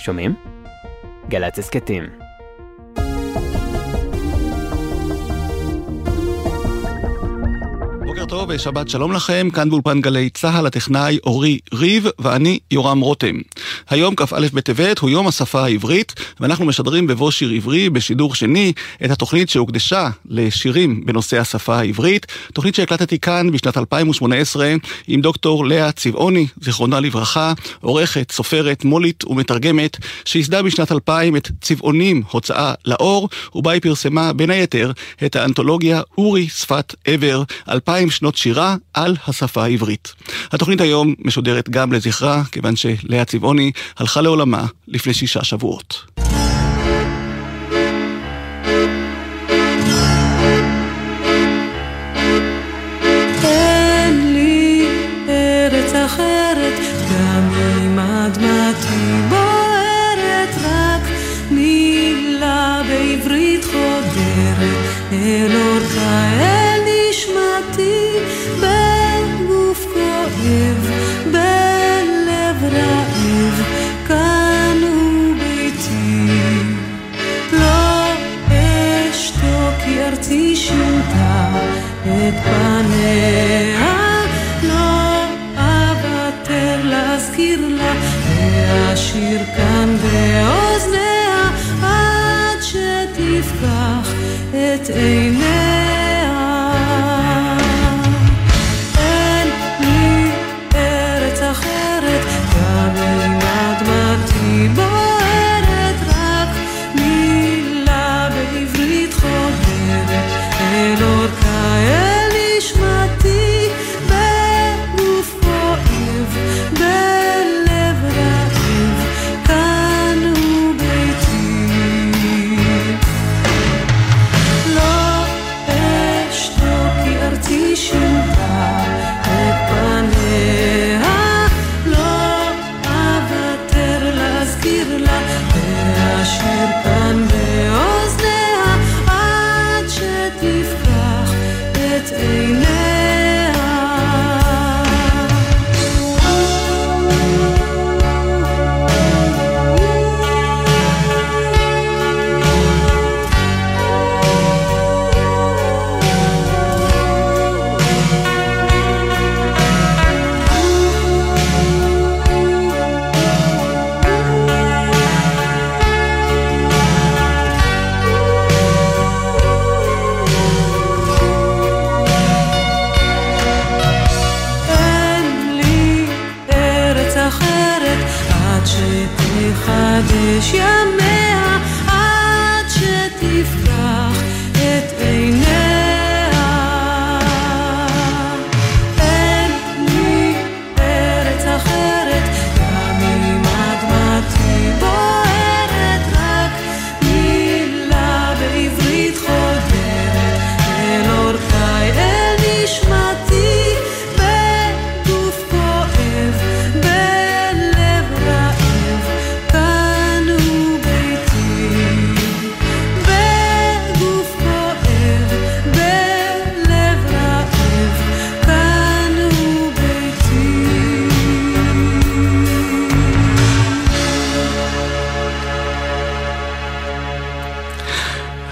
שומעים? גל"צ הסכתים טוב ושבת שלום לכם, כאן באולפן גלי צה"ל, הטכנאי אורי ריב ואני יורם רותם. היום כ"א בטבת הוא יום השפה העברית, ואנחנו משדרים בבוא שיר עברי בשידור שני את התוכנית שהוקדשה לשירים בנושא השפה העברית, תוכנית שהקלטתי כאן בשנת 2018 עם דוקטור לאה צבעוני, זיכרונה לברכה, עורכת, סופרת, מולית ומתרגמת, שייסדה בשנת 2000 את צבעונים הוצאה לאור, ובה היא פרסמה בין היתר את האנתולוגיה אורי שפת עבר 2000 שנות שירה על השפה העברית. התוכנית היום משודרת גם לזכרה, כיוון שלאה צבעוני הלכה לעולמה לפני שישה שבועות. circa.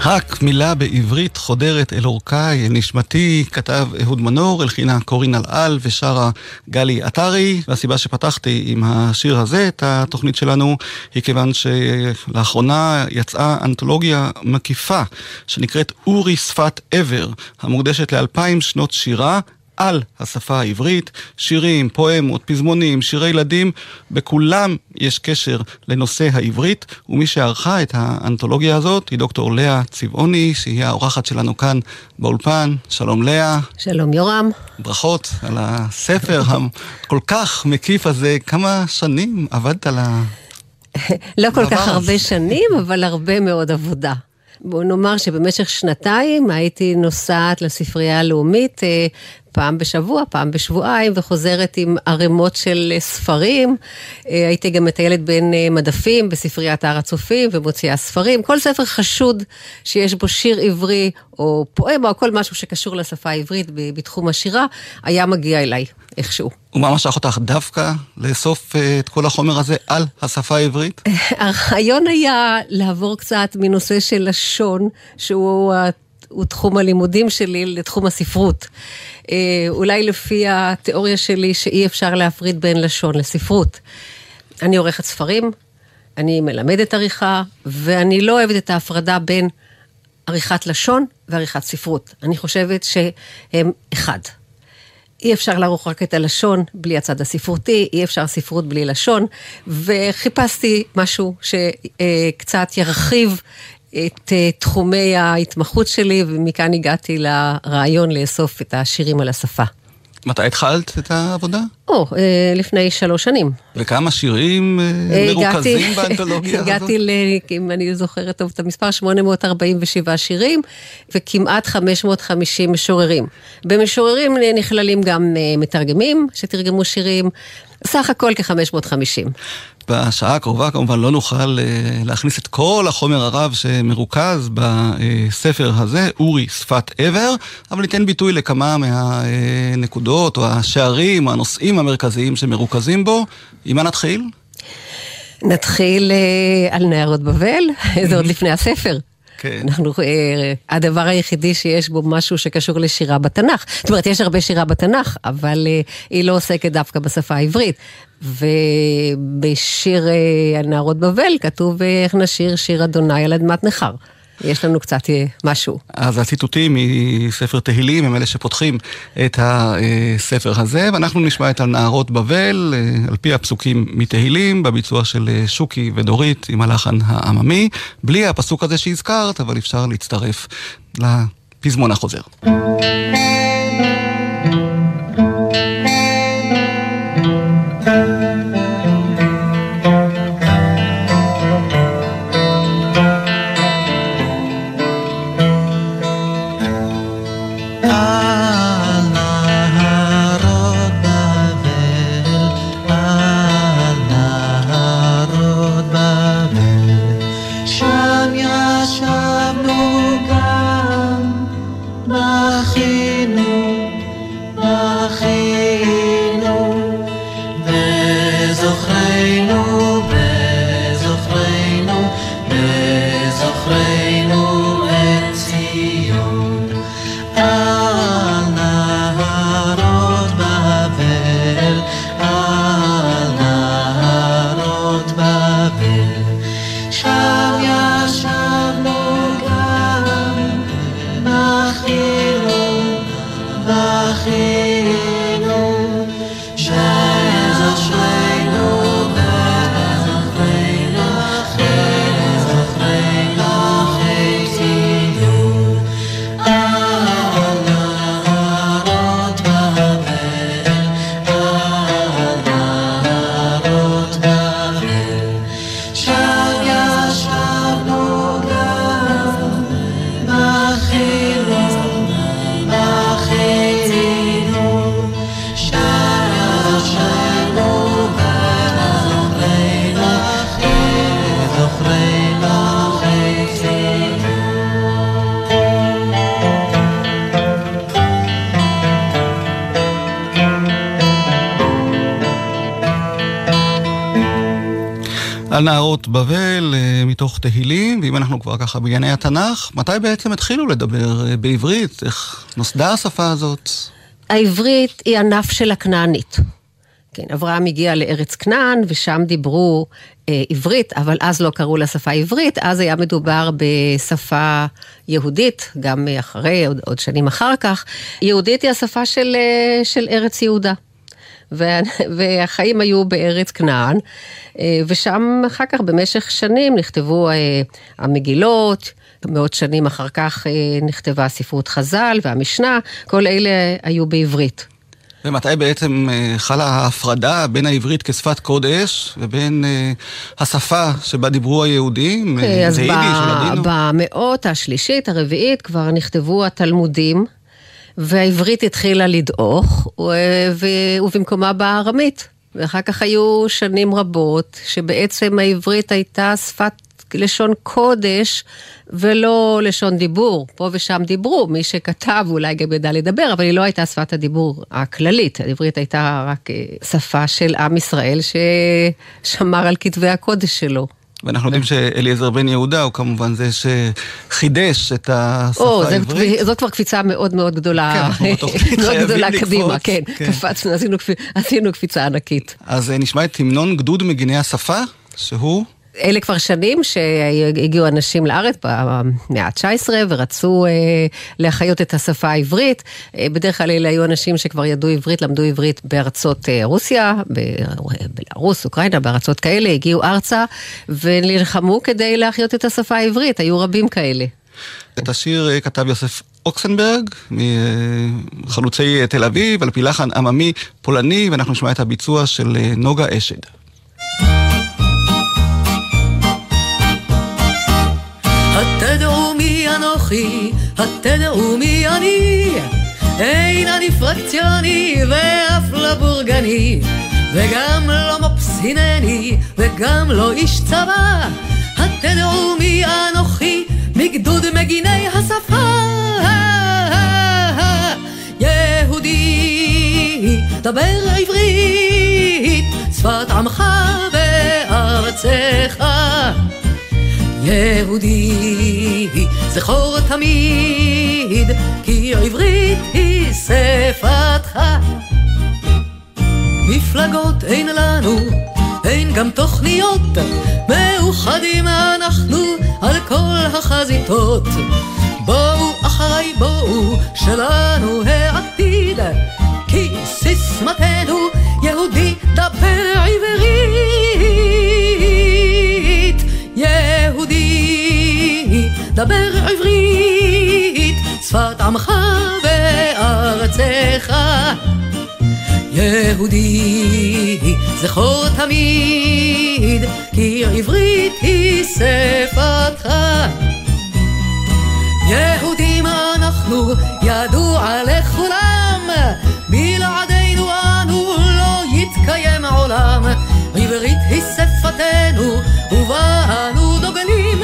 רק מילה בעברית חודרת אל אורכי, אל נשמתי, כתב אהוד מנור, הלחינה קורין אלעל ושרה גלי עטרי. והסיבה שפתחתי עם השיר הזה את התוכנית שלנו, היא כיוון שלאחרונה יצאה אנתולוגיה מקיפה שנקראת אורי שפת עבר, המוקדשת לאלפיים שנות שירה. על השפה העברית, שירים, פואמות, פזמונים, שירי ילדים, בכולם יש קשר לנושא העברית, ומי שערכה את האנתולוגיה הזאת היא דוקטור לאה צבעוני, שהיא האורחת שלנו כאן באולפן. שלום לאה, שלום יורם. ברכות על הספר הכל כך מקיף הזה. כמה שנים עבדת על ה... לא כל כך. הרבה שנים, אבל הרבה מאוד עבודה. בואו נאמר שבמשך שנתיים הייתי נוסעת לספרייה הלאומית אה, פעם בשבוע, פעם בשבועיים, וחוזרת עם ערימות של אה, ספרים. אה, הייתי גם מטיילת בין אה, מדפים בספריית הר הצופים ומוציאה ספרים. כל ספר חשוד שיש בו שיר עברי או פואמה או כל משהו שקשור לשפה העברית בתחום השירה, היה מגיע אליי איכשהו. ומה משך אותך דווקא לאסוף את כל החומר הזה על השפה העברית? הרעיון היה לעבור קצת מנושא של לשון, שהוא הוא תחום הלימודים שלי, לתחום הספרות. אה, אולי לפי התיאוריה שלי שאי אפשר להפריד בין לשון לספרות. אני עורכת ספרים, אני מלמדת עריכה, ואני לא אוהבת את ההפרדה בין עריכת לשון ועריכת ספרות. אני חושבת שהם אחד. אי אפשר לערוך רק את הלשון בלי הצד הספרותי, אי אפשר ספרות בלי לשון, וחיפשתי משהו שקצת ירחיב את אה, תחומי ההתמחות שלי, ומכאן הגעתי לרעיון לאסוף את השירים על השפה. מתי התחלת את העבודה? או, אה, לפני שלוש שנים. וכמה שירים אה, מרוכזים באנתולוגיה הזאת? הגעתי, ל, אם אני זוכרת טוב את המספר, 847 שירים וכמעט 550 משוררים. במשוררים נכללים גם מתרגמים שתרגמו שירים, סך הכל כ-550. בשעה הקרובה כמובן לא נוכל אה, להכניס את כל החומר הרב שמרוכז בספר הזה, אורי שפת עבר, אבל ניתן ביטוי לכמה מהנקודות או השערים או הנושאים המרכזיים שמרוכזים בו. עם מה נתחיל? נתחיל אה, על נערות בבל, זה עוד לפני הספר. כן. אנחנו, אה, הדבר היחידי שיש בו משהו שקשור לשירה בתנ"ך. זאת אומרת, יש הרבה שירה בתנ"ך, אבל אה, היא לא עוסקת דווקא בשפה העברית. ובשיר אה, הנערות בבל כתוב אה, איך נשיר שיר אדוני על אדמת נכר. יש לנו קצת אה, משהו. אז הציטוטים מספר תהילים הם אלה שפותחים את הספר הזה, ואנחנו נשמע את הנערות בבל, על פי הפסוקים מתהילים, בביצוע של שוקי ודורית עם הלחן העממי, בלי הפסוק הזה שהזכרת, אבל אפשר להצטרף לפזמון החוזר. תהילים, ואם אנחנו כבר ככה בענייני התנ"ך, מתי בעצם התחילו לדבר אה, בעברית? איך נוסדה השפה הזאת? העברית היא ענף של הכנענית. כן, אברהם הגיע לארץ כנען, ושם דיברו אה, עברית, אבל אז לא קראו לה שפה עברית, אז היה מדובר בשפה יהודית, גם אחרי, עוד, עוד שנים אחר כך. יהודית היא השפה של, אה, של ארץ יהודה. וה- והחיים היו בארץ כנען, אה, ושם אחר כך במשך שנים נכתבו אה, המגילות, מאות שנים אחר כך אה, נכתבה ספרות חז"ל והמשנה, כל אלה היו בעברית. ומתי בעצם חלה ההפרדה בין העברית כשפת קודש ובין השפה שבה דיברו היהודים? אז זה יידיש, לדינו? במאות השלישית, הרביעית, כבר נכתבו התלמודים, והעברית התחילה לדעוך, ובמקומה באה הארמית. ואחר כך היו שנים רבות, שבעצם העברית הייתה שפת לשון קודש ולא לשון דיבור. פה ושם דיברו, מי שכתב אולי גם ידע לדבר, אבל היא לא הייתה שפת הדיבור הכללית. העברית הייתה רק אה, שפה של עם ישראל ששמר על כתבי הקודש שלו. ואנחנו יודעים שאליעזר בן יהודה הוא כמובן זה שחידש את השפה או, העברית. זאת כבר קפיצה מאוד מאוד גדולה, כן, מאוד גדולה קדימה, כן, כן. קפצנו, עשינו קפ- עשינו קפיצה ענקית. אז אה, נשמע את המנון גדוד מגיני השפה, שהוא... אלה כבר שנים שהגיעו אנשים לארץ במאה ה-19 ורצו אה, להחיות את השפה העברית. אה, בדרך כלל אלה היו אנשים שכבר ידעו עברית, למדו עברית בארצות אה, רוסיה, ב- בלרוס, אוקראינה, בארצות כאלה, הגיעו ארצה ונלחמו כדי להחיות את השפה העברית, היו רבים כאלה. את השיר אה, כתב יוסף אוקסנברג, מחלוצי אה, תל אביב, על פי לחן עממי פולני, ואנחנו נשמע את הביצוע של אה, נוגה אשד. התדעו מי אנוכי, התדעו מי אני, אין אני פרקציוני ואף לא בורגני, וגם לא מופס הנני, וגם לא איש צבא, התדעו מי אנוכי, מגדוד מגיני השפה. יהודי, דבר עברית, שפת עמך וארצך. יהודי, זכור תמיד, כי עברית היא שפתך. מפלגות אין לנו, אין גם תוכניות, מאוחדים אנחנו על כל החזיתות. בואו אחריי בואו, שלנו העתיד, כי סיסמתנו יהודי דבר עברית. דבר עברית, שפת עמך וארצך. יהודי, זכור תמיד, כי עברית היא שפתך. יהודים אנחנו, ידוע לכולם, בלעדינו אנו לא יתקיים עולם. עברית היא שפתנו, ובה אנו דוגלים,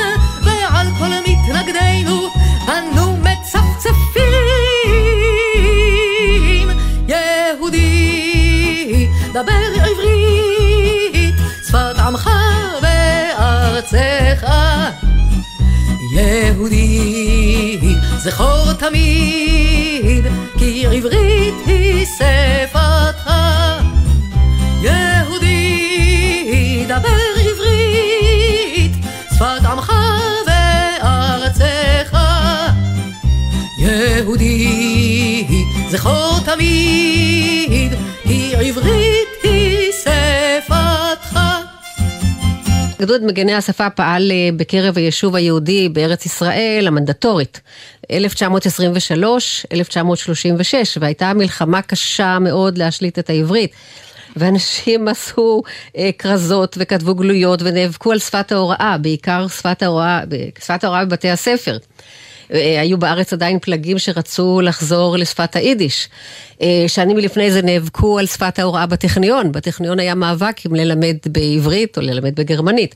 זכור תמיד, כי עברית היא שפתך. יהודי, דבר עברית, שפת עמך וארצך. יהודי, זכור תמיד, כי עברית גדוד מגני השפה פעל אה, בקרב היישוב היהודי בארץ ישראל המנדטורית. 1923, 1936, והייתה מלחמה קשה מאוד להשליט את העברית. ואנשים עשו אה, כרזות וכתבו גלויות ונאבקו על שפת ההוראה, בעיקר שפת ההוראה, שפת ההוראה בבתי הספר. אה, היו בארץ עדיין פלגים שרצו לחזור לשפת היידיש. אה, שנים לפני זה נאבקו על שפת ההוראה בטכניון. בטכניון היה מאבק אם ללמד בעברית או ללמד בגרמנית.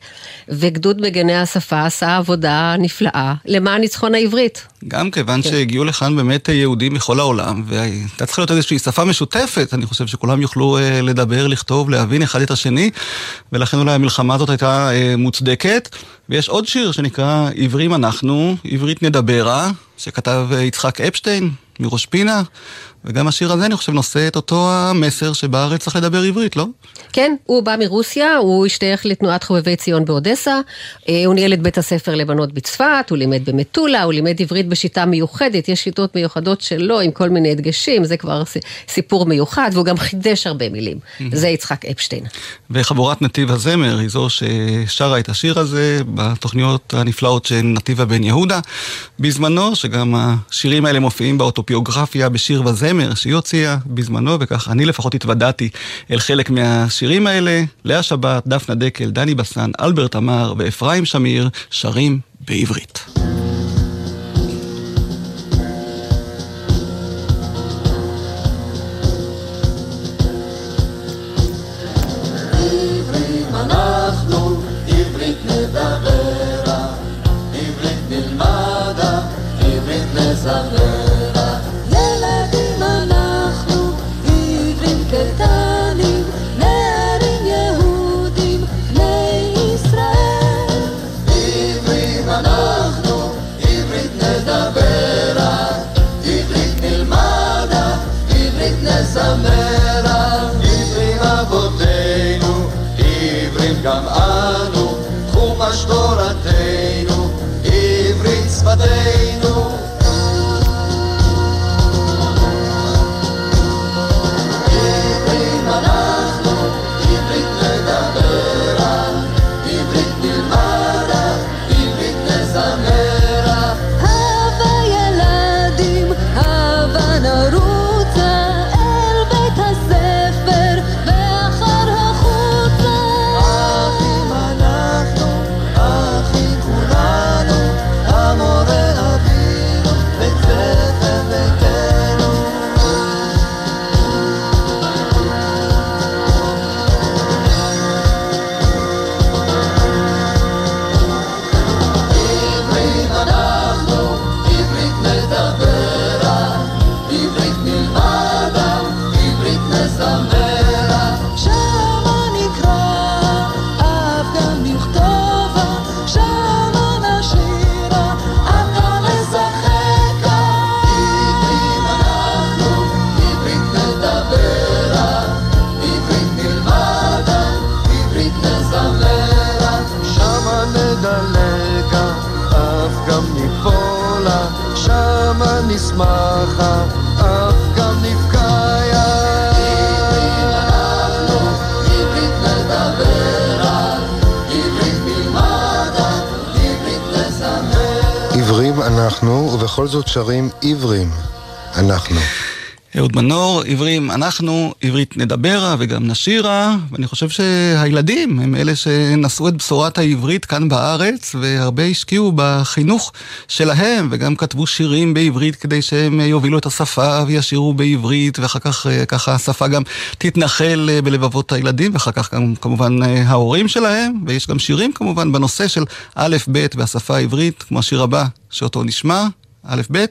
וגדוד מגני השפה עשה עבודה נפלאה למען ניצחון העברית. גם כיוון שהגיעו לכאן באמת יהודים מכל העולם, והייתה צריכה להיות איזושהי שפה משותפת, אני חושב שכולם יוכלו אה, לדבר, לכתוב, להבין אחד את השני, ולכן אולי המלחמה הזאת הייתה אה, מוצדקת. ויש עוד שיר שנקרא עברים אנחנו, עברית נדברה, שכתב יצחק אפשטיין מראש פינה, וגם השיר הזה אני חושב נושא את אותו המסר שבארץ צריך לדבר עברית, לא? כן, הוא בא מרוסיה, הוא השתייך לתנועת חובבי ציון באודסה, אה, הוא ניהל את בית הספר לבנות בצפת, הוא לימד במטולה, הוא לימד עברית בשיטה מיוחדת, יש שיטות מיוחדות שלו עם כל מיני הדגשים, זה כבר סיפור מיוחד, והוא גם חידש הרבה מילים. זה יצחק אפשטיין. וחבורת נתיב הזמר היא זו ששרה את השיר הזה בתוכניות הנפלאות של נתיבה בן יהודה. בזמנו, שגם השירים האלה מופיעים באוטוביוגרפיה בשיר וזמר שהיא הוציאה בזמנו, וכך אני לפחות התוודעתי אל חלק מהשירים האלה. לאה שבת, דפנה דקל, דני בסן, אלברט אמר ואפרים שמיר שרים בעברית. אנחנו, ובכל זאת שרים עיוורים אנחנו. אהוד מנור, עברים אנחנו, עברית נדברה וגם נשירה, ואני חושב שהילדים הם אלה שנשאו את בשורת העברית כאן בארץ, והרבה השקיעו בחינוך שלהם, וגם כתבו שירים בעברית כדי שהם יובילו את השפה וישירו בעברית, ואחר כך אה, ככה השפה גם תתנחל אה, בלבבות הילדים, ואחר כך גם כמובן אה, ההורים שלהם, ויש גם שירים כמובן בנושא של א', ב' והשפה העברית, כמו השיר הבא שאותו נשמע, א', ב',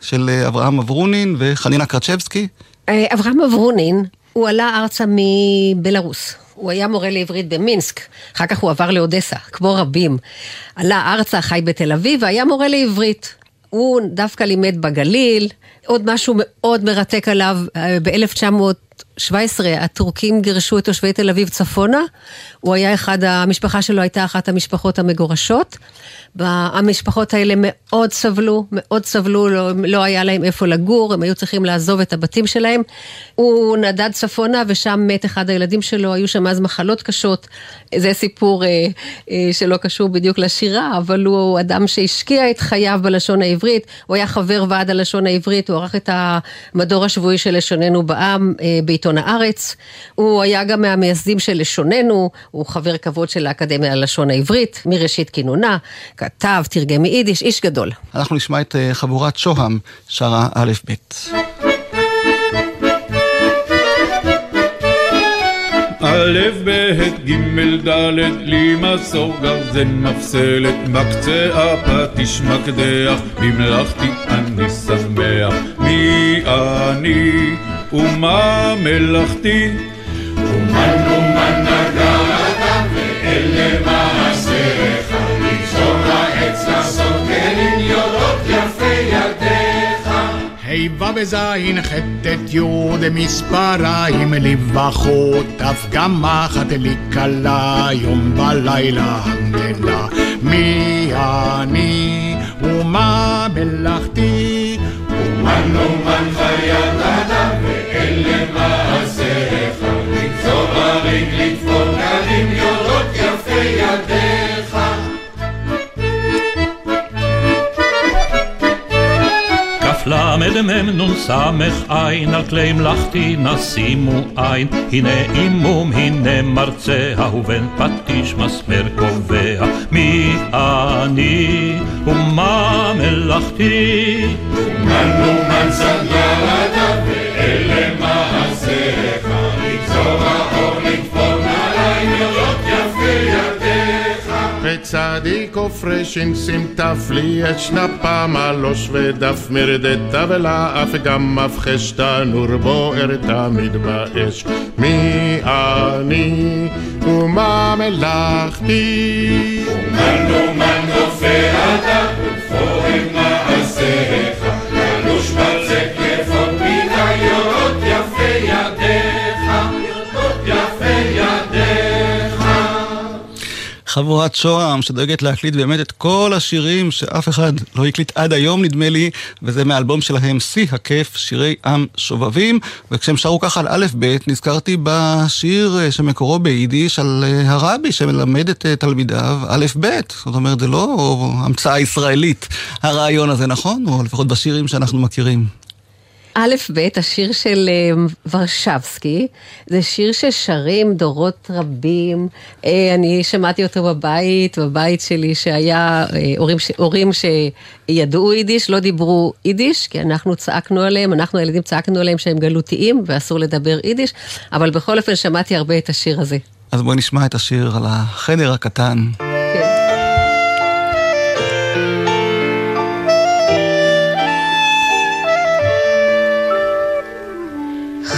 של אה, אברהם אברונין וחנינה קרצ'בסקי. אה, אברהם אברונין, הוא עלה ארצה מבלארוס. הוא היה מורה לעברית במינסק, אחר כך הוא עבר לאודסה, כמו רבים. עלה ארצה, חי בתל אביב, והיה מורה לעברית. הוא דווקא לימד בגליל. עוד משהו מאוד מרתק עליו, ב-1917 הטורקים גירשו את תושבי תל אביב צפונה. הוא היה אחד, המשפחה שלו הייתה אחת המשפחות המגורשות. המשפחות האלה מאוד סבלו, מאוד סבלו, לא, לא היה להם איפה לגור, הם היו צריכים לעזוב את הבתים שלהם. הוא נדד צפונה ושם מת אחד הילדים שלו, היו שם אז מחלות קשות. זה סיפור אה, אה, שלא קשור בדיוק לשירה, אבל הוא אדם שהשקיע את חייו בלשון העברית, הוא היה חבר ועד הלשון העברית, הוא ערך את המדור השבועי של לשוננו בעם אה, בעיתון הארץ. הוא היה גם מהמייסדים של לשוננו, הוא חבר כבוד של האקדמיה ללשון העברית, מראשית כינונה, כתב, תרגם מיידיש, איש גדול. אנחנו נשמע את אה, חבורת שוהם, שרה א' ב'. א', ב', ג', ד', לי מסור גרזן מפסלת, מקצה הפטיש מקדח, במלאכתי אני שמח. מי אני ומה מלאכתי? ה' בז' ח' ט' י' מספריים לבחות אף גם מחט לי כלה יום בלילה המלה מי אני ומה מלאכתי? אומן אומן חיית אדם ואלה מעשיך לקצור הריג לתפור גלים יודעות יפה ידיך כ"ל מ"ם ס"ע על כלי מלאכתי נשימו עין. הנה אימום הנה מרצע ובן פטיש מסמר קובע. מי אני ומה מלאכתי? אומן אומן סנדלר בצדיק עופרשין שים תפלי את שנפה מלוש ודף מרדתה ולאף גם מפחש תנור בוער תמיד באש. מי אני ומה מלאכתי? אומן רופא חבורת שוהם שדואגת להקליט באמת את כל השירים שאף אחד לא הקליט עד היום נדמה לי, וזה מהאלבום שלהם שיא הכיף, שירי עם שובבים, וכשהם שרו ככה על א' ב', נזכרתי בשיר אה, שמקורו ביידיש על אה, הרבי שמלמד את אה, תלמידיו א' ב', זאת אומרת זה לא המצאה ישראלית הרעיון הזה, נכון? או לפחות בשירים שאנחנו מכירים. א' ב', השיר של אה, ורשבסקי, זה שיר ששרים דורות רבים. אה, אני שמעתי אותו בבית, בבית שלי שהיה אה, הורים, הורים שידעו יידיש, לא דיברו יידיש, כי אנחנו צעקנו עליהם, אנחנו הילדים צעקנו עליהם שהם גלותיים ואסור לדבר יידיש, אבל בכל אופן שמעתי הרבה את השיר הזה. אז בואי נשמע את השיר על החדר הקטן.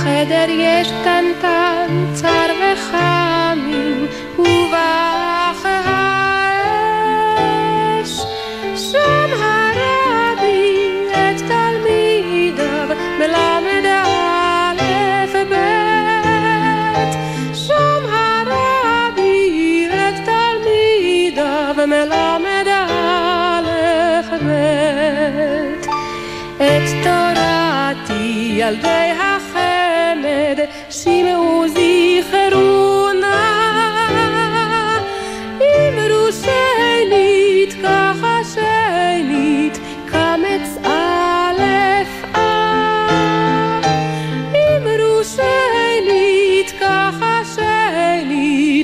חדר יש קטנטן, צר וחמים,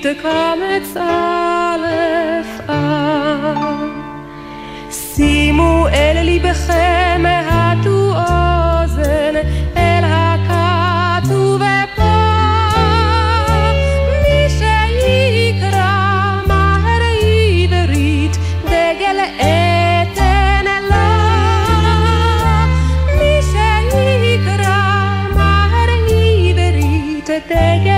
שנית קמץ א' אה שימו אל ליבכם הטו אוזן אל הכתוב פה מי שיקרא מהר עברית דגל אתן לו מי שיקרא מהר עברית דגל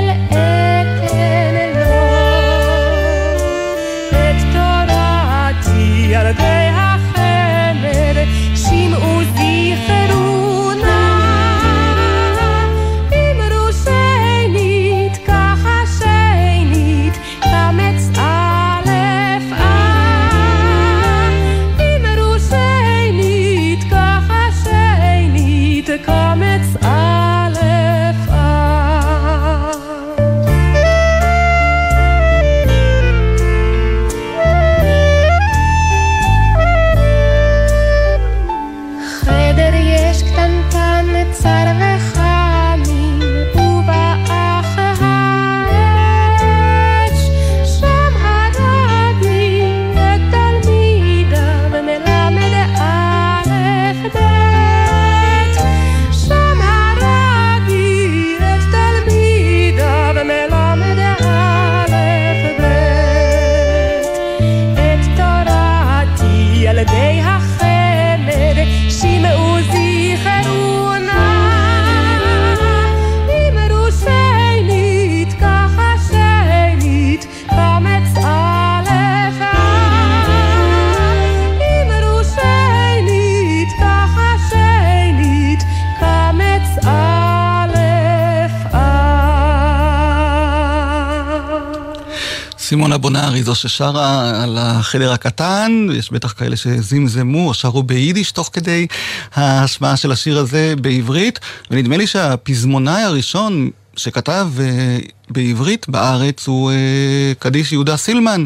היא זו ששרה על החדר הקטן, יש בטח כאלה שזמזמו או שרו ביידיש תוך כדי ההשמעה של השיר הזה בעברית, ונדמה לי שהפזמונאי הראשון שכתב אה, בעברית בארץ הוא אה, קדיש יהודה סילמן,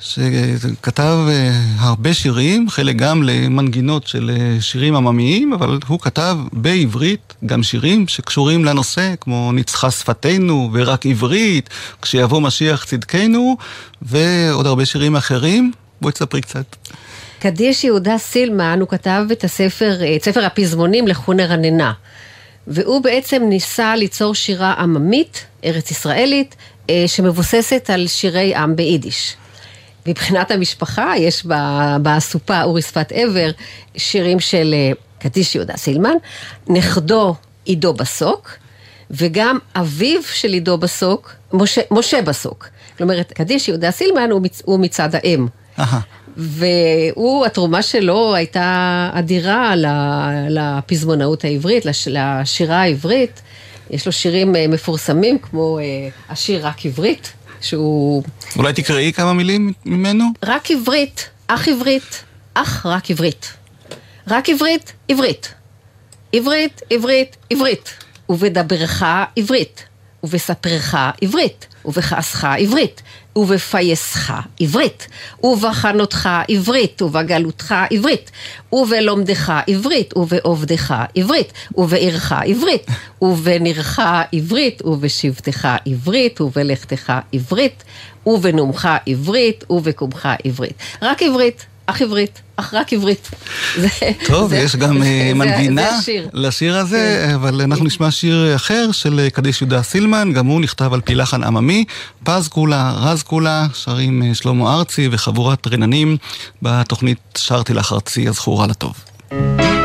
שכתב אה, הרבה שירים, חלק גם למנגינות של אה, שירים עממיים, אבל הוא כתב בעברית גם שירים שקשורים לנושא, כמו ניצחה שפתנו ורק עברית, כשיבוא משיח צדקנו, ועוד הרבה שירים אחרים. בואי תספרי קצת. קדיש יהודה סילמן, הוא כתב את הספר, את ספר הפזמונים לחונה רננה. והוא בעצם ניסה ליצור שירה עממית, ארץ ישראלית, אה, שמבוססת על שירי עם ביידיש. מבחינת המשפחה, יש באסופה אורי שפת עבר שירים של אה, קדיש יהודה סילמן, נכדו עידו בסוק, וגם אביו של עידו בסוק, משה, משה בסוק. כלומר, קדיש יהודה סילמן הוא, מצ, הוא מצד האם. אהה. והוא, התרומה שלו הייתה אדירה לפזמונאות העברית, לש- לשירה העברית. יש לו שירים אה, מפורסמים כמו אה, השיר רק עברית, שהוא אולי תקראי כמה מילים ממנו? רק עברית, אך עברית, אך רק עברית. רק עברית, עברית. עברית, עברית, עברית. ובדברך עברית. ובספרך עברית. ובכעסך עברית. ובפייסך עברית. ובחנותך עברית. ובגלותך עברית. ובלומדך עברית. ובעובדך עברית. ובעירך עברית. ובנירך עברית. ובשבתך עברית. ובלכתך עברית. ובנאומך עברית. ובקומך עברית. רק עברית. אך עברית, אך רק עברית. זה- טוב, זה- יש גם זה- אה, זה- מנגינה זה השיר. לשיר הזה, אבל אנחנו נשמע שיר אחר של אה, קדיש יהודה סילמן, גם הוא נכתב על פי לחן עממי. פז כולה, רז כולה, שרים אה, שלמה ארצי וחבורת רננים בתוכנית שרתי לך ארצי הזכורה לטוב. פז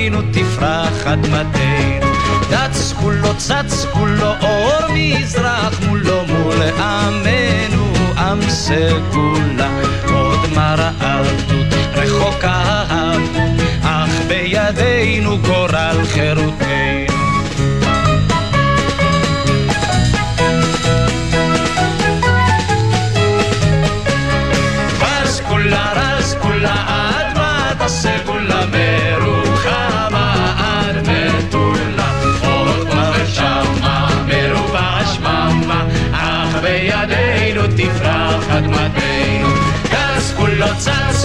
בידינו תפרח אדמתנו דץ כולו צץ כולו אור מזרח מולו מול עמנו עם סגולה. עוד מרה עבדות רחוקה העבדות אך בידינו גורל חירותנו. רז כולה רז כולה גס כולו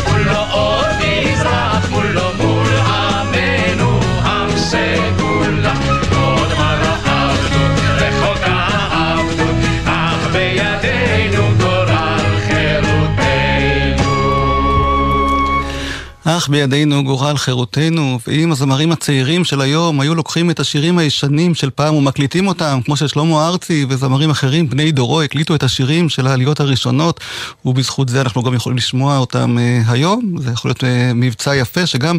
אך בידינו גורל חירותנו, ואם הזמרים הצעירים של היום היו לוקחים את השירים הישנים של פעם ומקליטים אותם, כמו ששלמה ארצי וזמרים אחרים, בני דורו, הקליטו את השירים של העליות הראשונות, ובזכות זה אנחנו גם יכולים לשמוע אותם אה, היום. זה יכול להיות אה, מבצע יפה שגם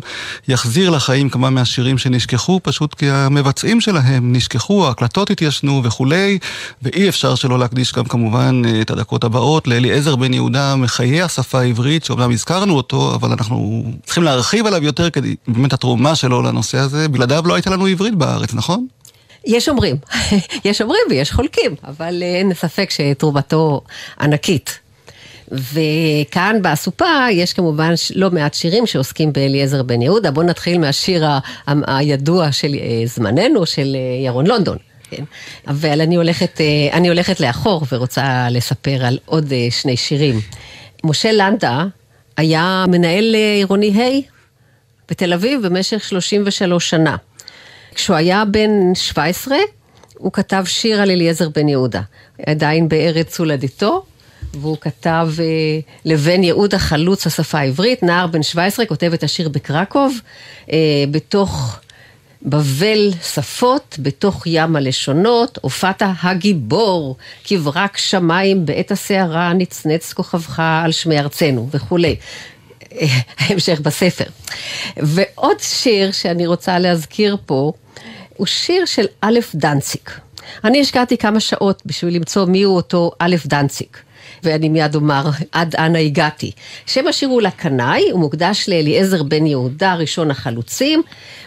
יחזיר לחיים כמה מהשירים שנשכחו, פשוט כי המבצעים שלהם נשכחו, ההקלטות התיישנו וכולי, ואי אפשר שלא להקדיש גם כמובן אה, את הדקות הבאות לאליעזר בן יהודה מחיי השפה העברית, שאומנם הזכרנו אותו, אבל אנחנו צריכים להרחיב עליו יותר כדי, באמת התרומה שלו לנושא הזה, בלעדיו לא הייתה לנו עברית בארץ, נכון? יש אומרים, יש אומרים ויש חולקים, אבל אה, אין ספק שתרומתו ענקית. וכאן באסופה יש כמובן לא מעט שירים שעוסקים באליעזר בן יהודה. בואו נתחיל מהשיר ה- הידוע של אה, זמננו, של אה, ירון לונדון. כן? אבל אני הולכת, אני הולכת לאחור ורוצה לספר על עוד שני שירים. משה לנדה היה מנהל אה, עירוני ה' בתל אביב במשך 33 שנה. כשהוא היה בן 17, הוא כתב שיר על אליעזר בן יהודה, עדיין בארץ הולדתו, והוא כתב אה, לבן יהודה חלוץ השפה העברית, נער בן 17, כותב את השיר בקרקוב, אה, בתוך בבל שפות, בתוך ים הלשונות, הופעת הגיבור, כברק שמיים בעת הסערה נצנץ כוכבך על שמי ארצנו וכולי. ההמשך בספר. ועוד שיר שאני רוצה להזכיר פה, הוא שיר של א' דנציג. אני השקעתי כמה שעות בשביל למצוא מיהו אותו א' דנציג. ואני מיד אומר עד אנה הגעתי. שם השיר הוא לקנאי, הוא מוקדש לאליעזר בן יהודה, ראשון החלוצים,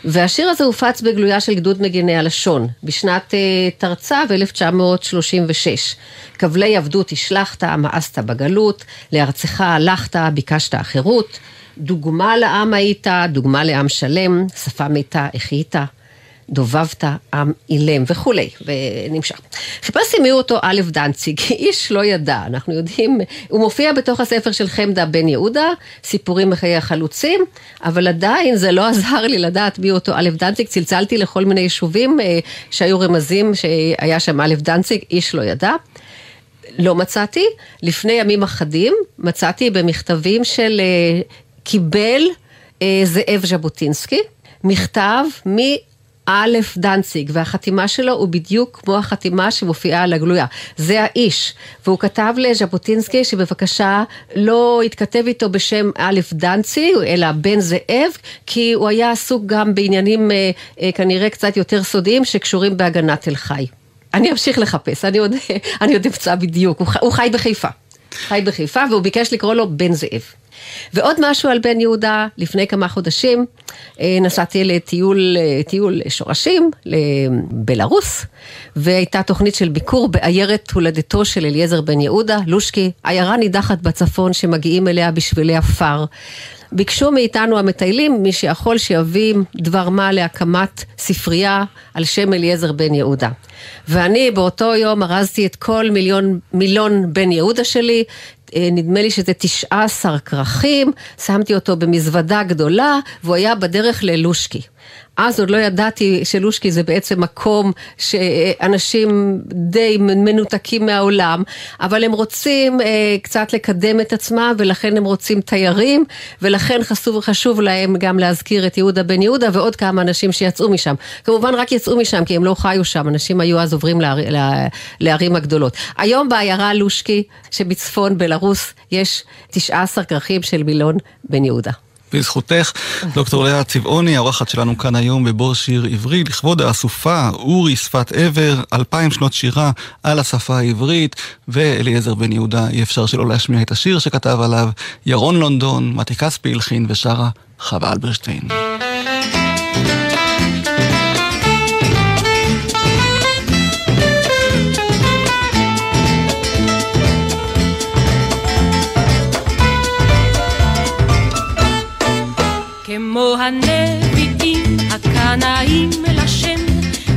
והשיר הזה הופץ בגלויה של גדוד מגיני הלשון, בשנת אה, תרצ"ו 1936. כבלי עבדות השלכת, מאסת בגלות, לארצך הלכת, ביקשת החירות, דוגמה לעם היית, דוגמה לעם שלם, שפה מיתה, החית, דובבת עם אילם וכולי, ונמשך. חיפשתי מיהו אותו א' דנציג, איש לא ידע, אנחנו יודעים, הוא מופיע בתוך הספר של חמדה בן יהודה, סיפורים מחיי החלוצים, אבל עדיין זה לא עזר לי לדעת מיהו אותו א' דנציג, צלצלתי לכל מיני יישובים אה, שהיו רמזים שהיה שם א' דנציג, איש לא ידע. לא מצאתי. לפני ימים אחדים מצאתי במכתבים של אה, קיבל אה, זאב ז'בוטינסקי, מכתב א' דנציג, והחתימה שלו הוא בדיוק כמו החתימה שמופיעה על הגלויה. זה האיש. והוא כתב לז'בוטינסקי שבבקשה לא יתכתב איתו בשם א' דנציג, אלא בן זאב, כי הוא היה עסוק גם בעניינים אה, אה, כנראה קצת יותר סודיים שקשורים בהגנת תל חי. אני אמשיך לחפש, אני עוד, אני עוד אמצא בדיוק, הוא, הוא חי בחיפה. חי בחיפה והוא ביקש לקרוא לו בן זאב. ועוד משהו על בן יהודה, לפני כמה חודשים אה, נסעתי לטיול אה, טיול שורשים לבלארוס, והייתה תוכנית של ביקור בעיירת הולדתו של אליעזר בן יהודה, לושקי, עיירה נידחת בצפון שמגיעים אליה בשבילי עפר. ביקשו מאיתנו המטיילים, מי שיכול שיביא דבר מה להקמת ספרייה על שם אליעזר בן יהודה. ואני באותו יום ארזתי את כל מיליון, מילון בן יהודה שלי, נדמה לי שזה 19 כרכים, שמתי אותו במזוודה גדולה, והוא היה בדרך ללושקי. אז עוד לא ידעתי שלושקי זה בעצם מקום שאנשים די מנותקים מהעולם, אבל הם רוצים אה, קצת לקדם את עצמם ולכן הם רוצים תיירים, ולכן חשוב, חשוב להם גם להזכיר את יהודה בן יהודה ועוד כמה אנשים שיצאו משם. כמובן רק יצאו משם כי הם לא חיו שם, אנשים היו אז עוברים לער, לה, לערים הגדולות. היום בעיירה לושקי שבצפון בלרוס יש 19 כרכים של מילון בן יהודה. בזכותך, דוקטור לאה צבעוני, האורחת שלנו כאן היום בבוא שיר עברי, לכבוד האסופה אורי שפת עבר, אלפיים שנות שירה על השפה העברית, ואליעזר בן יהודה, אי אפשר שלא להשמיע את השיר שכתב עליו ירון לונדון, מתי כספי הלחין ושרה חווה אלברשטיין. הנביאים הקנאים לשם,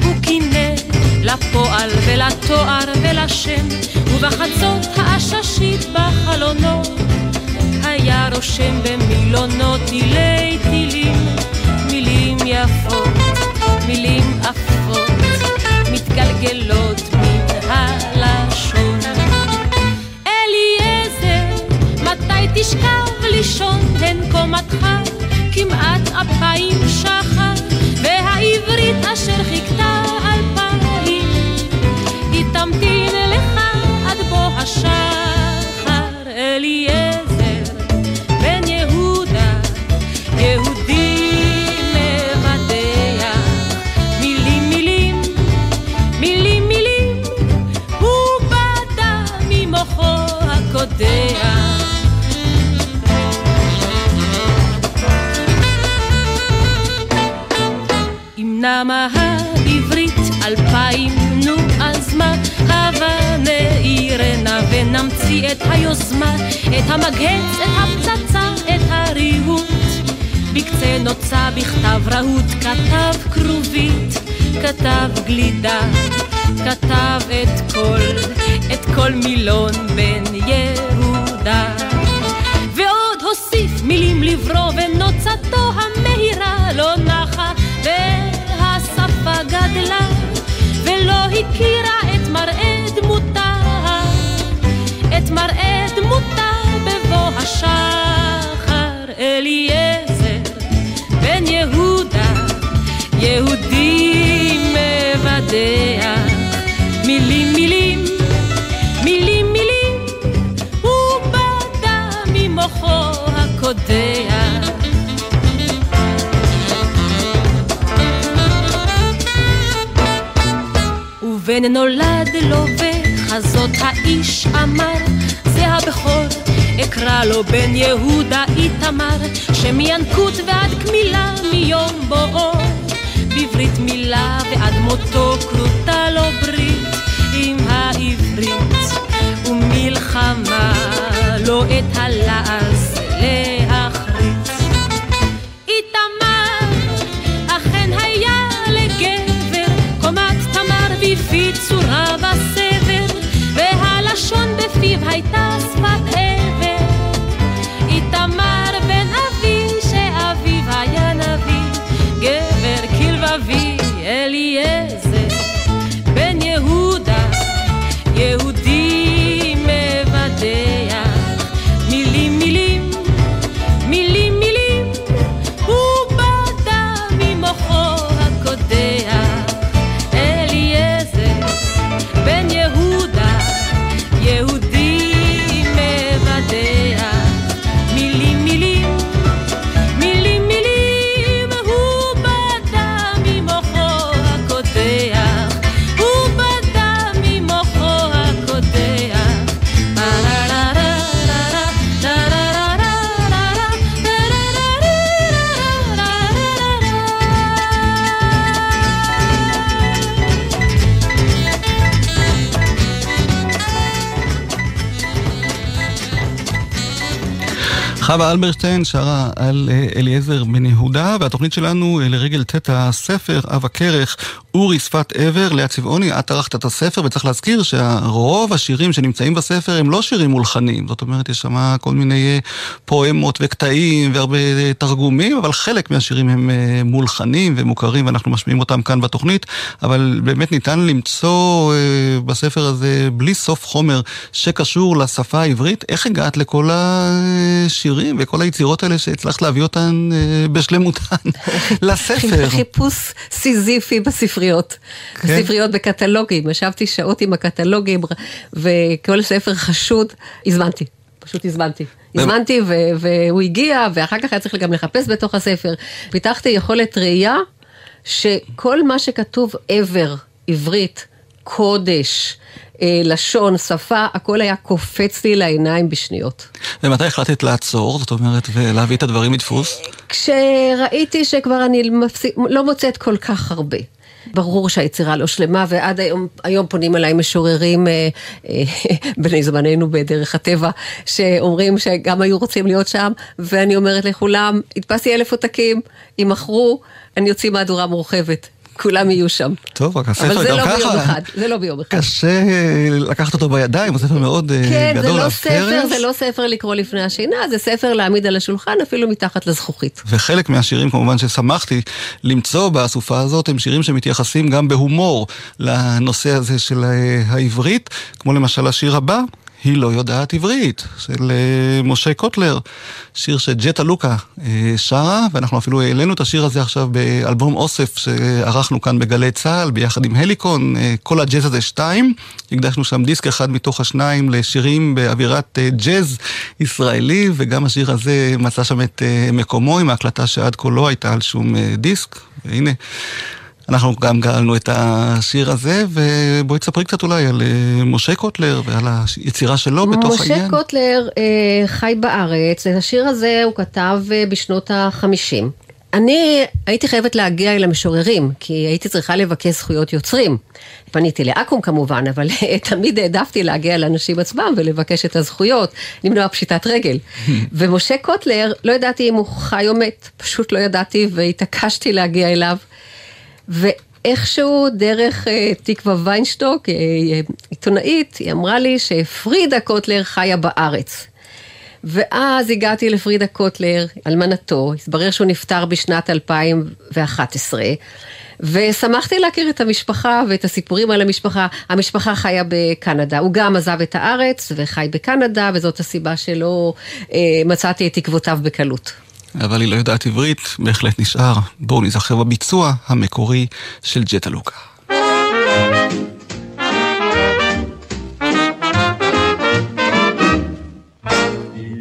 הוא קינא לפועל ולתואר ולשם, ובחצות העששית בחלונות, היה רושם במילונות תילי תילים, מילים יפות, מילים עפות, מתגלגלות מן הלשון. אליעזר, מתי תשכב לישון הן קומתך? כמעט אפיים שחר, והעברית אשר חיכתה אלפיים, היא תמתין לך עד בוא השחר. נמה העברית אלפיים, נו אז מה? הבה נעירנה ונמציא את היוזמה, את המגהץ, את הפצצה, את הריהוט. בקצה נוצה בכתב רהוט, כתב כרובית, כתב גלידה, כתב את כל, את כל מילון בן יהודה. ועוד הוסיף מילים לברוא ונוצתו מראה דמותה את מראה דמותה בבוא השחר. אליעזר בן יהודה יהודי מבדח ובן נולד לו וחזות האיש אמר זה הבכור אקרא לו בן יהודה איתמר שמינקות ועד קמילה מיום בואו. בברית מילה ועד מותו כרותה לו ברית עם העברית ומלחמה לא את הלעז בפיו הייתה חווה אלברשטיין שרה על אליעזר בן יהודה, והתוכנית שלנו אה, לרגל ט' הספר, אב הכרך, אורי שפת עבר, לאה צבעוני, את ערכת את הספר, וצריך להזכיר שרוב השירים שנמצאים בספר הם לא שירים מולחנים, זאת אומרת, יש שם כל מיני אה, פואמות וקטעים והרבה אה, תרגומים, אבל חלק מהשירים הם אה, מולחנים ומוכרים, ואנחנו משמיעים אותם כאן בתוכנית, אבל באמת ניתן למצוא בספר הזה בלי סוף חומר שקשור לשפה העברית. איך הגעת לכל השירים וכל היצירות האלה שהצלחת להביא אותן בשלמותן לספר? חיפוש סיזיפי בספריות. כן. בספריות בקטלוגים. ישבתי שעות עם הקטלוגים, וכל ספר חשוד, הזמנתי. פשוט הזמנתי. הזמנתי והוא הגיע, ואחר כך היה צריך גם לחפש בתוך הספר. פיתחתי יכולת ראייה שכל מה שכתוב עבר, עברית, קודש, אה, לשון, שפה, הכל היה קופץ לי לעיניים בשניות. ומתי החלטת לעצור, זאת אומרת, ולהביא את הדברים מדפוס? כשראיתי שכבר אני לא מוצאת כל כך הרבה. ברור שהיצירה לא שלמה, ועד היום, היום פונים אליי משוררים אה, אה, בני זמננו בדרך הטבע, שאומרים שגם היו רוצים להיות שם, ואני אומרת לכולם, הדפסתי אלף עותקים, יימכרו, אני אוציא מהדורה מורחבת. כולם יהיו שם. טוב, רק הספר אבל זה גם לא ככה. ביום אחד, זה לא ביום אחד. קשה לקחת אותו בידיים, הוא ספר מאוד אה, כן, זה גדול, לא הפרס. ספר, זה לא ספר לקרוא לפני השינה, זה ספר להעמיד על השולחן, אפילו מתחת לזכוכית. וחלק מהשירים כמובן ששמחתי למצוא באסופה הזאת הם שירים שמתייחסים גם בהומור לנושא הזה של אה, העברית, כמו למשל השיר הבא. היא לא יודעת עברית, של אה, משה קוטלר, שיר שג'טה לוקה אה, שרה, ואנחנו אפילו העלינו את השיר הזה עכשיו באלבום אוסף שערכנו כאן בגלי צה"ל, ביחד עם הליקון, אה, כל הג'אז הזה שתיים. הקדשנו שם דיסק אחד מתוך השניים לשירים באווירת ג'אז ישראלי, וגם השיר הזה מצא שם את מקומו עם ההקלטה שעד כה לא הייתה על שום דיסק, והנה. אנחנו גם גאלנו את השיר הזה, ובואי תספרי קצת אולי על אה, משה קוטלר ועל היצירה שלו בתוך משה העניין. קוטלר אה, חי בארץ, את השיר הזה הוא כתב אה, בשנות ה-50. אני הייתי חייבת להגיע אל המשוררים, כי הייתי צריכה לבקש זכויות יוצרים. פניתי לאקו"ם כמובן, אבל תמיד העדפתי להגיע לאנשים עצמם ולבקש את הזכויות, למנוע פשיטת רגל. ומשה קוטלר, לא ידעתי אם הוא חי או מת, פשוט לא ידעתי והתעקשתי להגיע אליו. ואיכשהו דרך אה, תקווה ויינשטוק, אה, אה, עיתונאית, היא אמרה לי שפרידה קוטלר חיה בארץ. ואז הגעתי לפרידה קוטלר, אלמנתו, התברר שהוא נפטר בשנת 2011. ושמחתי להכיר את המשפחה ואת הסיפורים על המשפחה. המשפחה חיה בקנדה, הוא גם עזב את הארץ וחי בקנדה, וזאת הסיבה שלא אה, מצאתי את תקוותיו בקלות. אבל היא לא יודעת עברית, בהחלט נשאר. בואו נזכר בביצוע המקורי של ג'טה לוקה.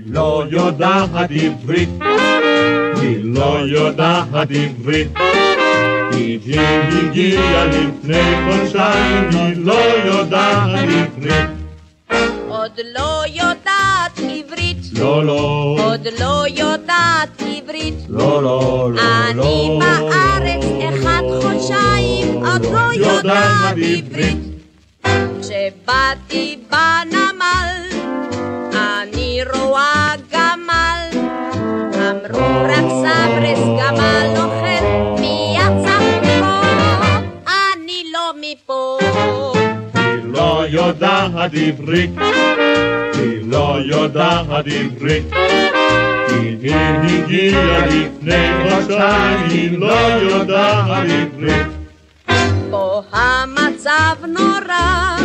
לא יודעת עברית, היא לא יודעת עברית. היא הגיעה לפני חודשיים, היא לא יודעת עברית. עוד לא יודעת עברית, לא, לא, עוד לא יודעת עברית. לא, לא, לא, אני לא. בארץ אחד חודשיים, עוד לא יודעת עברית. כשבאתי בנמל, אני רואה גמל. אמרו רק סברס גמל אוכל, מי יצא מפה? אני לא מפה. יודעת עברית, היא לא יודעת עברית. היא הגיעה לפני חודשיים, היא לא יודעת עברית. פה המצב נורא,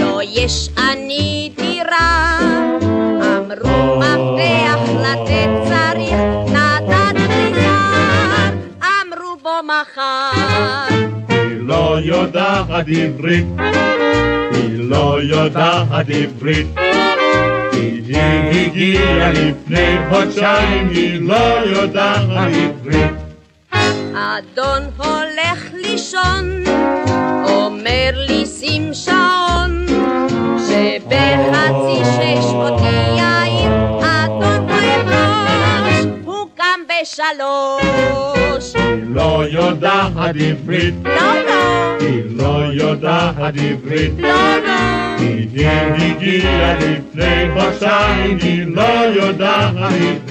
לא יש אני דירה. אמרו מפתח לתת צריך, נתתי זר. אמרו בוא מחר. יודעת עברית, היא לא יודעת עברית. היא הגיעה לפני חודשיים, היא לא יודעת עברית. אדון הולך לישון, אומר לי שים שעון, שבחצי שש אותי יאיר, אדון אוהב ראש, הוא קם בשלוש. לא יודעת עברית, לא, לא, היא לא יודעת עברית. לא, לא, היא הגיעה לפני חודשיים, היא לא יודעת עברית.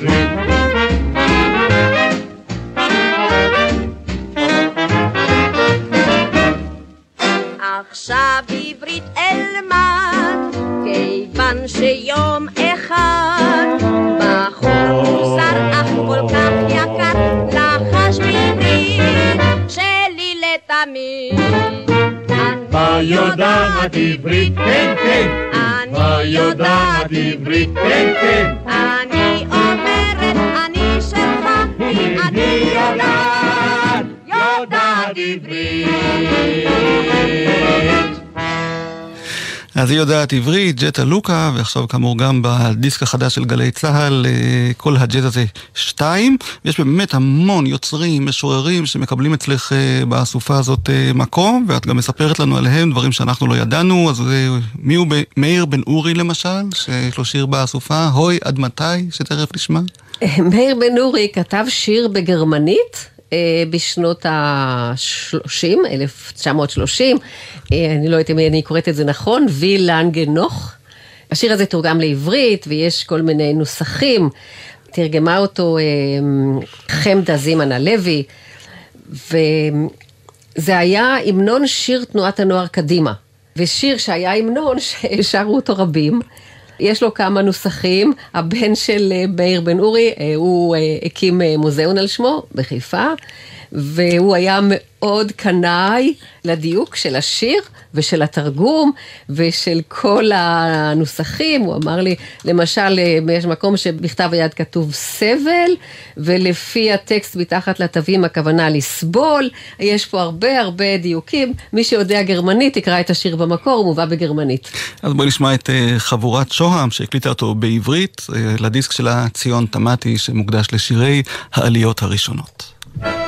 עכשיו עברית אלמד, כיוון שיום אחד בחור אך כל כך יקר, לחש בעברית שלי לתמיד. ויודעת עברית, כן כן, ויודעת עברית, כן כן, אז היא יודעת עברית, ג'טה לוקה, ועכשיו כאמור גם בדיסק החדש של גלי צה"ל, אה, כל הג'ט הזה שתיים. יש באמת המון יוצרים, משוררים, שמקבלים אצלך אה, באסופה הזאת אה, מקום, ואת גם מספרת לנו עליהם דברים שאנחנו לא ידענו, אז מי הוא ב- מאיר בן אורי למשל, שיש לו שיר באסופה, הוי עד מתי, שתכף נשמע. מאיר בן אורי כתב שיר בגרמנית בשנות ה-30, 1930, אה, אני לא יודעת אם אני קוראת את זה נכון, ויל לאנגנוך. השיר הזה תורגם לעברית ויש כל מיני נוסחים. תרגמה אותו אה, חמדה זימן הלוי, וזה היה המנון שיר תנועת הנוער קדימה. ושיר שהיה המנון ששרו אותו רבים. יש לו כמה נוסחים, הבן של אה, מאיר בן אורי, אה, הוא אה, הקים מוזיאון על שמו בחיפה, והוא היה מאוד קנאי לדיוק של השיר ושל התרגום ושל כל הנוסחים. הוא אמר לי, למשל, אה, יש מקום שבכתב היד כתוב סבל, ולפי הטקסט מתחת לתווים הכוונה לסבול. יש פה הרבה הרבה דיוקים. מי שיודע גרמנית יקרא את השיר במקור, הוא מובא בגרמנית. אז בואי נשמע את אה, חבורת שוהם, שהקליטה אותו בעברית, אה, לדיסק שלה ציון תמתי, שמוקדש לשירי העליות הראשונות. Shalom.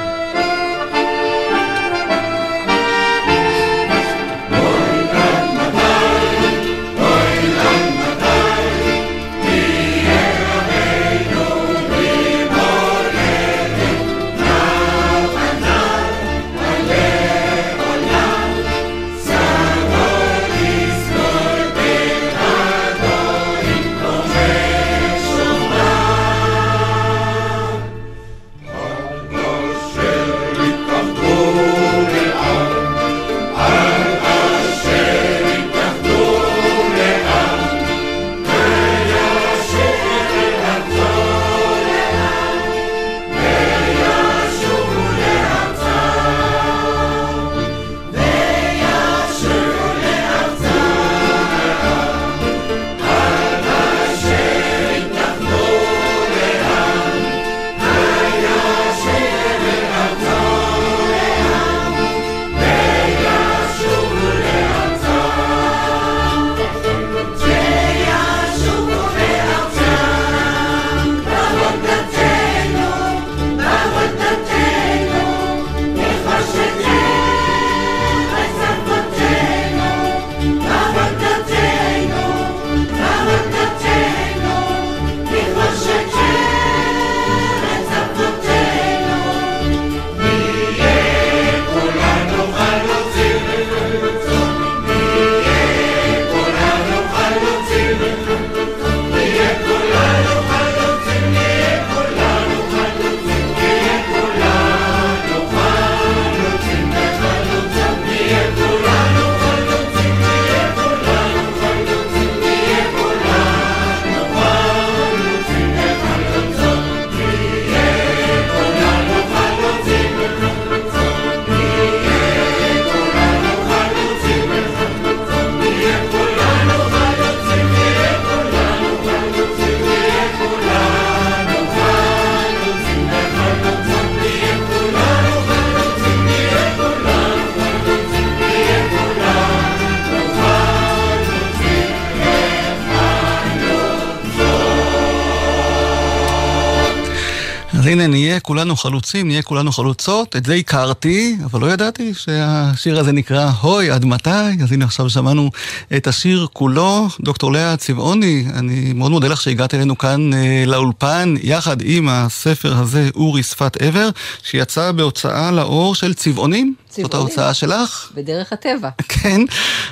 נהיה כולנו חלוצים, נהיה כולנו חלוצות. את זה הכרתי, אבל לא ידעתי שהשיר הזה נקרא "הוי, עד מתי?" אז הנה עכשיו שמענו את השיר כולו. דוקטור לאה צבעוני, אני מאוד מודה לך שהגעת אלינו כאן אה, לאולפן, יחד עם הספר הזה, אורי שפת עבר, שיצא בהוצאה לאור של צבעונים. זאת צבעונים. ההוצאה שלך. בדרך הטבע. כן,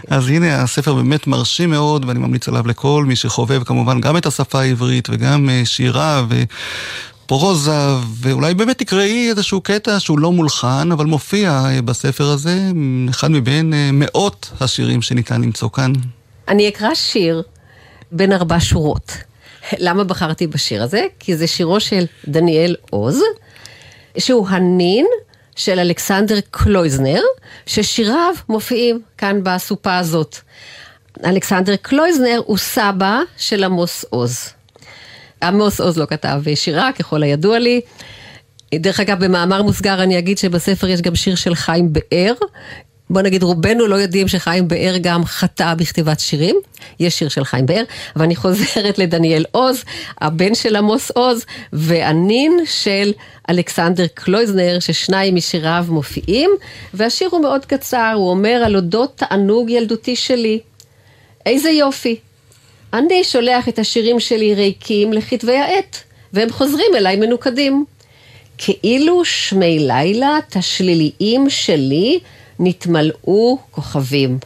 אז הנה הספר באמת מרשים מאוד ואני ממליץ עליו לכל מי שחובב כמובן גם את השפה העברית וגם אה, שירה ופרוזה ואולי באמת תקראי איזשהו קטע שהוא לא מולחן אבל מופיע אה, בספר הזה, אחד מבין אה, מאות השירים שניתן למצוא כאן. אני אקרא שיר בין ארבע שורות. למה בחרתי בשיר הזה? כי זה שירו של דניאל עוז, שהוא הנין של אלכסנדר קלויזנר, ששיריו מופיעים כאן בסופה הזאת. אלכסנדר קלויזנר הוא סבא של עמוס עוז. עמוס עוז לא כתב שירה, ככל הידוע לי. דרך אגב, במאמר מוסגר אני אגיד שבספר יש גם שיר של חיים באר. בוא נגיד, רובנו לא יודעים שחיים באר גם חטא בכתיבת שירים. יש שיר של חיים באר, אבל אני חוזרת לדניאל עוז, הבן של עמוס עוז, והנין של אלכסנדר קלויזנר, ששניים משיריו מופיעים, והשיר הוא מאוד קצר, הוא אומר על אודות תענוג ילדותי שלי. איזה יופי. אני שולח את השירים שלי ריקים לכתבי העת, והם חוזרים אליי מנוקדים. כאילו שמי לילה תשליליים שלי נתמלאו כוכבים.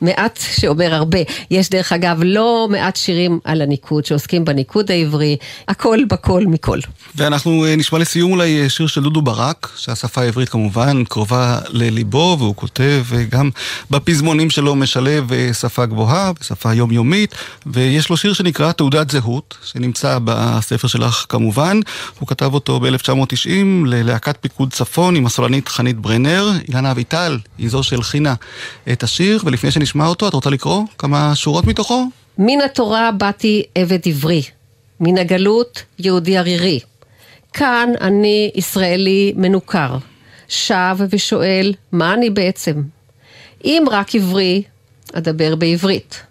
מעט שאומר הרבה. יש דרך אגב לא מעט שירים על הניקוד שעוסקים בניקוד העברי, הכל בכל מכל. ואנחנו אה, נשמע לסיום אולי אה, שיר של דודו ברק, שהשפה העברית כמובן קרובה לליבו, והוא כותב אה, גם בפזמונים שלו משלב שפה גבוהה ושפה יומיומית, ויש לו שיר שנקרא תעודת זהות, שנמצא בספר שלך כמובן. הוא כתב אותו ב-1990 ללהקת פיקוד צפון עם הסולנית חנית ברנר. אילנה אביטל היא זו שהלחינה את השיר, ולפני שנשמע אותו, את רוצה לקרוא כמה שורות מתוכו? מן התורה באתי עבד עברי, מן הגלות יהודי ערירי. כאן אני ישראלי מנוכר, שב ושואל, מה אני בעצם? אם רק עברי, אדבר בעברית.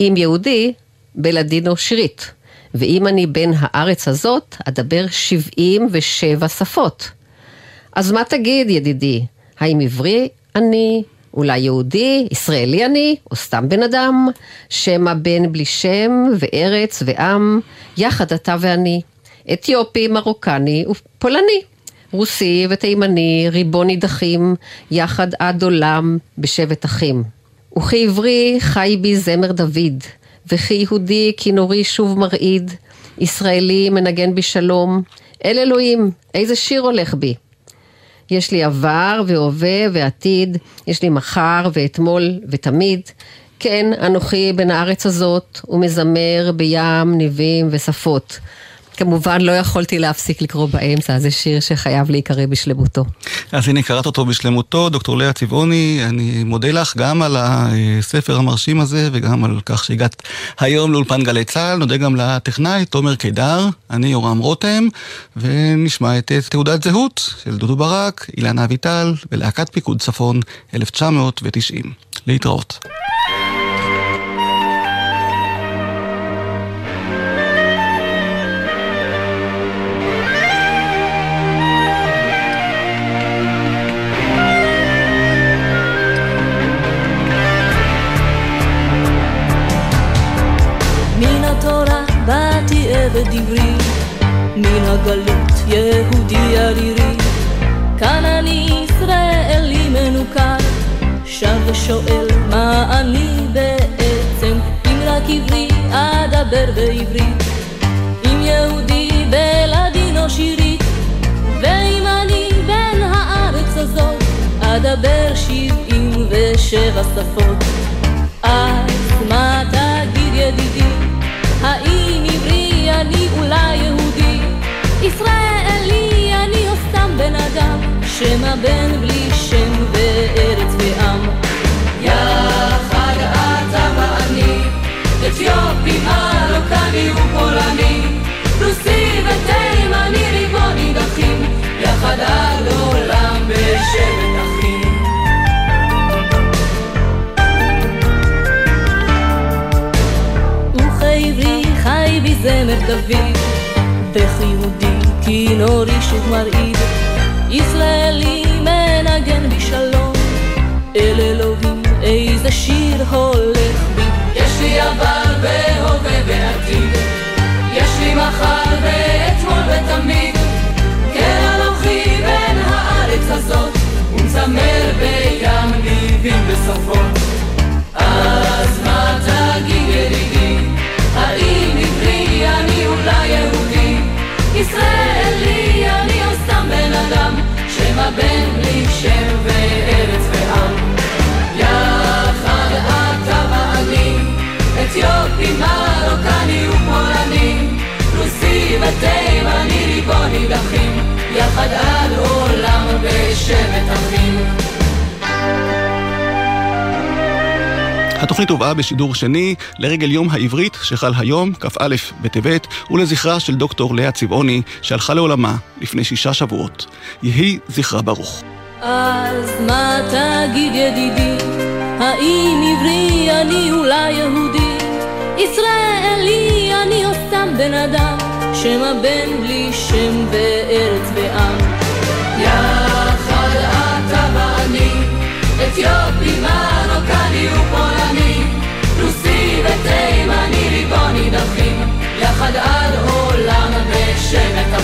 אם יהודי, בלדינו שירית. ואם אני בן הארץ הזאת, אדבר שבעים ושבע שפות. אז מה תגיד, ידידי? האם עברי אני, אולי יהודי, ישראלי אני, או סתם בן אדם? שמא בן בלי שם, וארץ ועם, יחד אתה ואני. אתיופי, מרוקני ופולני. רוסי ותימני, ריבון נידחים, יחד עד עולם, בשבט אחים. וכעברי חי בי זמר דוד, וכיהודי כינורי שוב מרעיד, ישראלי מנגן בי שלום, אל אלוהים, איזה שיר הולך בי. יש לי עבר והווה ועתיד, יש לי מחר ואתמול ותמיד. כן, אנוכי בן הארץ הזאת, ומזמר בים, ניבים ושפות. כמובן לא יכולתי להפסיק לקרוא באמצע, זה שיר שחייב להיקרא בשלמותו. אז הנה קראת אותו בשלמותו, דוקטור לאה צבעוני, אני מודה לך גם על הספר המרשים הזה וגם על כך שהגעת היום לאולפן גלי צה"ל, נודה גם לטכנאי תומר קידר, אני יורם רותם, ונשמע את תעודת זהות של דודו ברק, אילנה אביטל ולהקת פיקוד צפון 1990. להתראות. עברי, מן הגלות יהודי ערירי. כאן אני ישראלי מנוכר, שב ושואל מה אני בעצם, אם רק עברי אדבר בעברית, אם יהודי בלדינו שירית, ואם אני בן הארץ הזאת, אדבר שבעים ושבע שפות. אז מה תגיד ידידי, אני אולי יהודי, ישראלי אני או סתם בן אדם, שמא בן בלי שם וארץ ועם. יחד אתה ואני, אתיופי, מרוקני ופולני, רוסי ותימני ריבון נידחים, יחד עד עולם בשבט זמר דוד, וכיהודי כינורי שוב מרעיד, ישראלי מנגן בשלום, אל אלוהים איזה שיר הולך בי. יש לי עבר והווה ועתיד, יש לי מחר ואתמול ותמיד, כן אנוכי בין הארץ הזאת, ומצמר בים ניבים ושפות. התוכנית הובאה בשידור שני לרגל יום העברית שחל היום, כ"א בטבת, ולזכרה של דוקטור לאה צבעוני, שהלכה לעולמה לפני שישה שבועות. יהי זכרה ברוך. אז מה תגיד ידידי, האם עברי אני אולי יהודי, ישראלי אני או סתם בן אדם, שמא בן בלי שם וארץ ועם. יחד אתה ואני, אתיופי, מרוקני ופולני, רוסי ותימני ריבון נידחים, יחד על עולם בשבט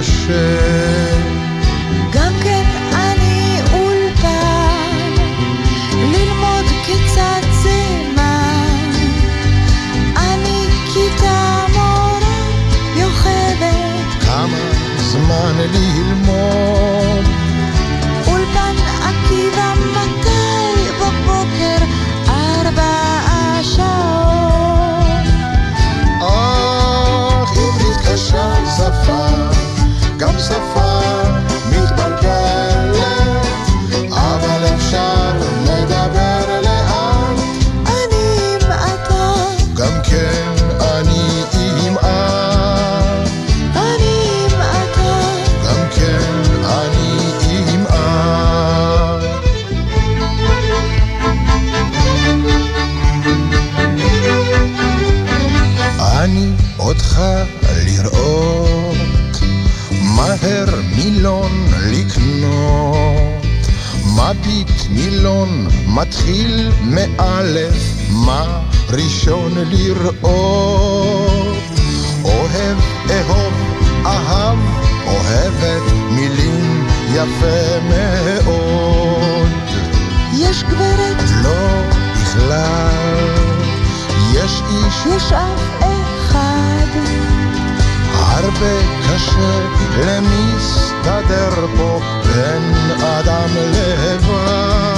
הרבה יפה מאוד. יש גברת, לא בכלל, יש איש, יש אף אחד. הרבה קשה למסתדר פה בין אדם לבד.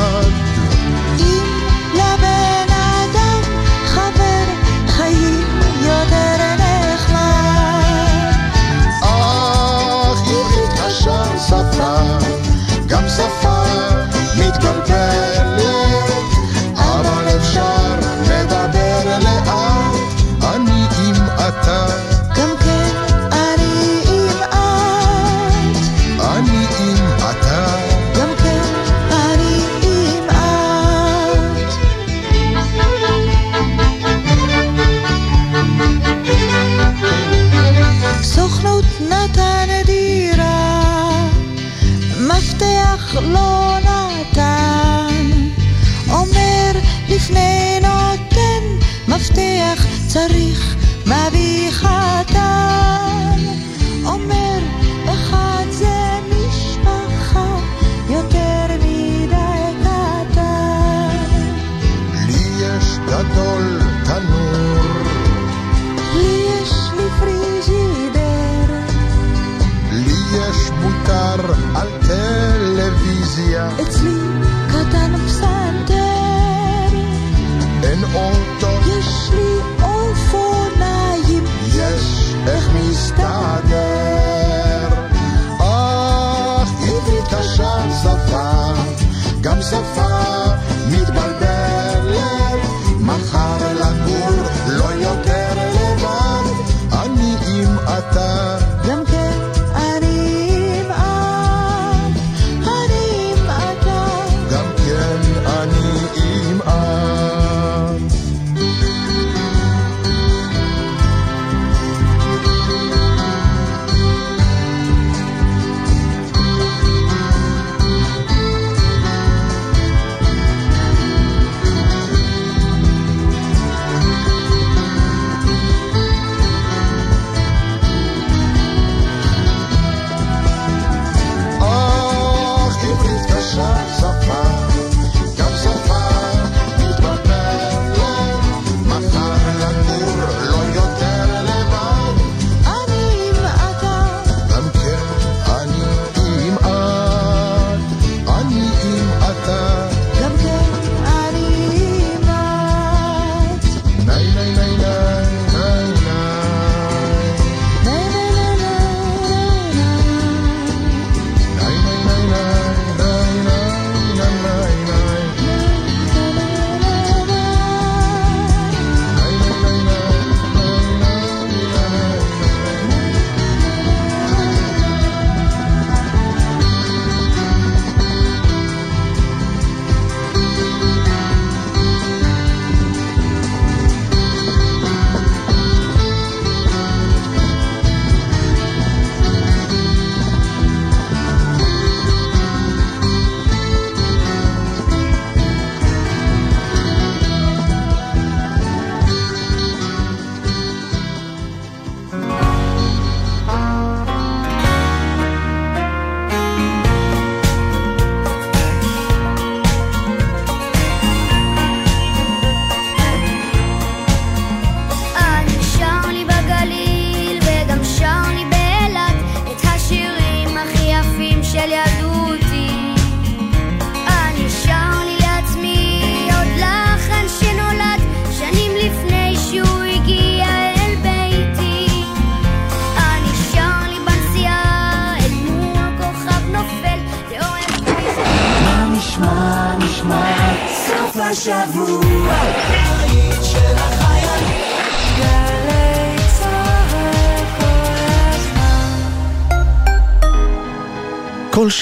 לא נתן. אומר לפני נותן, מפתח צריך מביא חתן.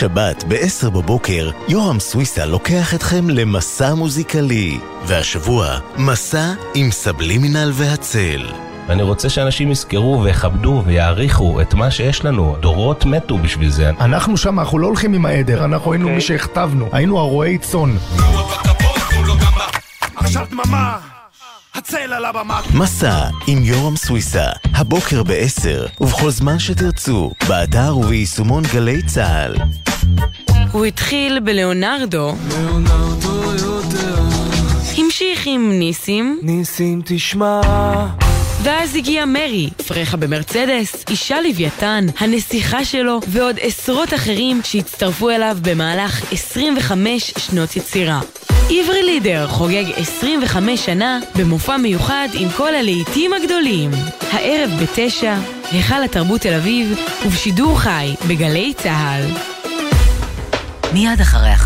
שבת ב-10 בבוקר, יורם סוויסה לוקח אתכם למסע מוזיקלי. והשבוע, מסע עם סבלימינל והצל. ואני רוצה שאנשים יזכרו ויכבדו ויעריכו את מה שיש לנו. דורות מתו בשביל זה. אנחנו שם, אנחנו לא הולכים עם העדר, אנחנו היינו מי שהכתבנו, היינו הרועי צאן. עכשיו דממה, הצל על הבמה. מסע עם יורם סוויסה, הבוקר ב-10, ובכל זמן שתרצו, באתר וביישומון גלי צה"ל. הוא התחיל בלאונרדו, המשיך עם ניסים, ניסים תשמע. ואז הגיע מרי, פרחה במרצדס, אישה לוויתן, הנסיכה שלו, ועוד עשרות אחרים שהצטרפו אליו במהלך 25 שנות יצירה. עברי לידר חוגג 25 שנה במופע מיוחד עם כל הלהיטים הגדולים. הערב בתשע, היכל התרבות תל אביב, ובשידור חי בגלי צה"ל. מיד אחרי החדשות.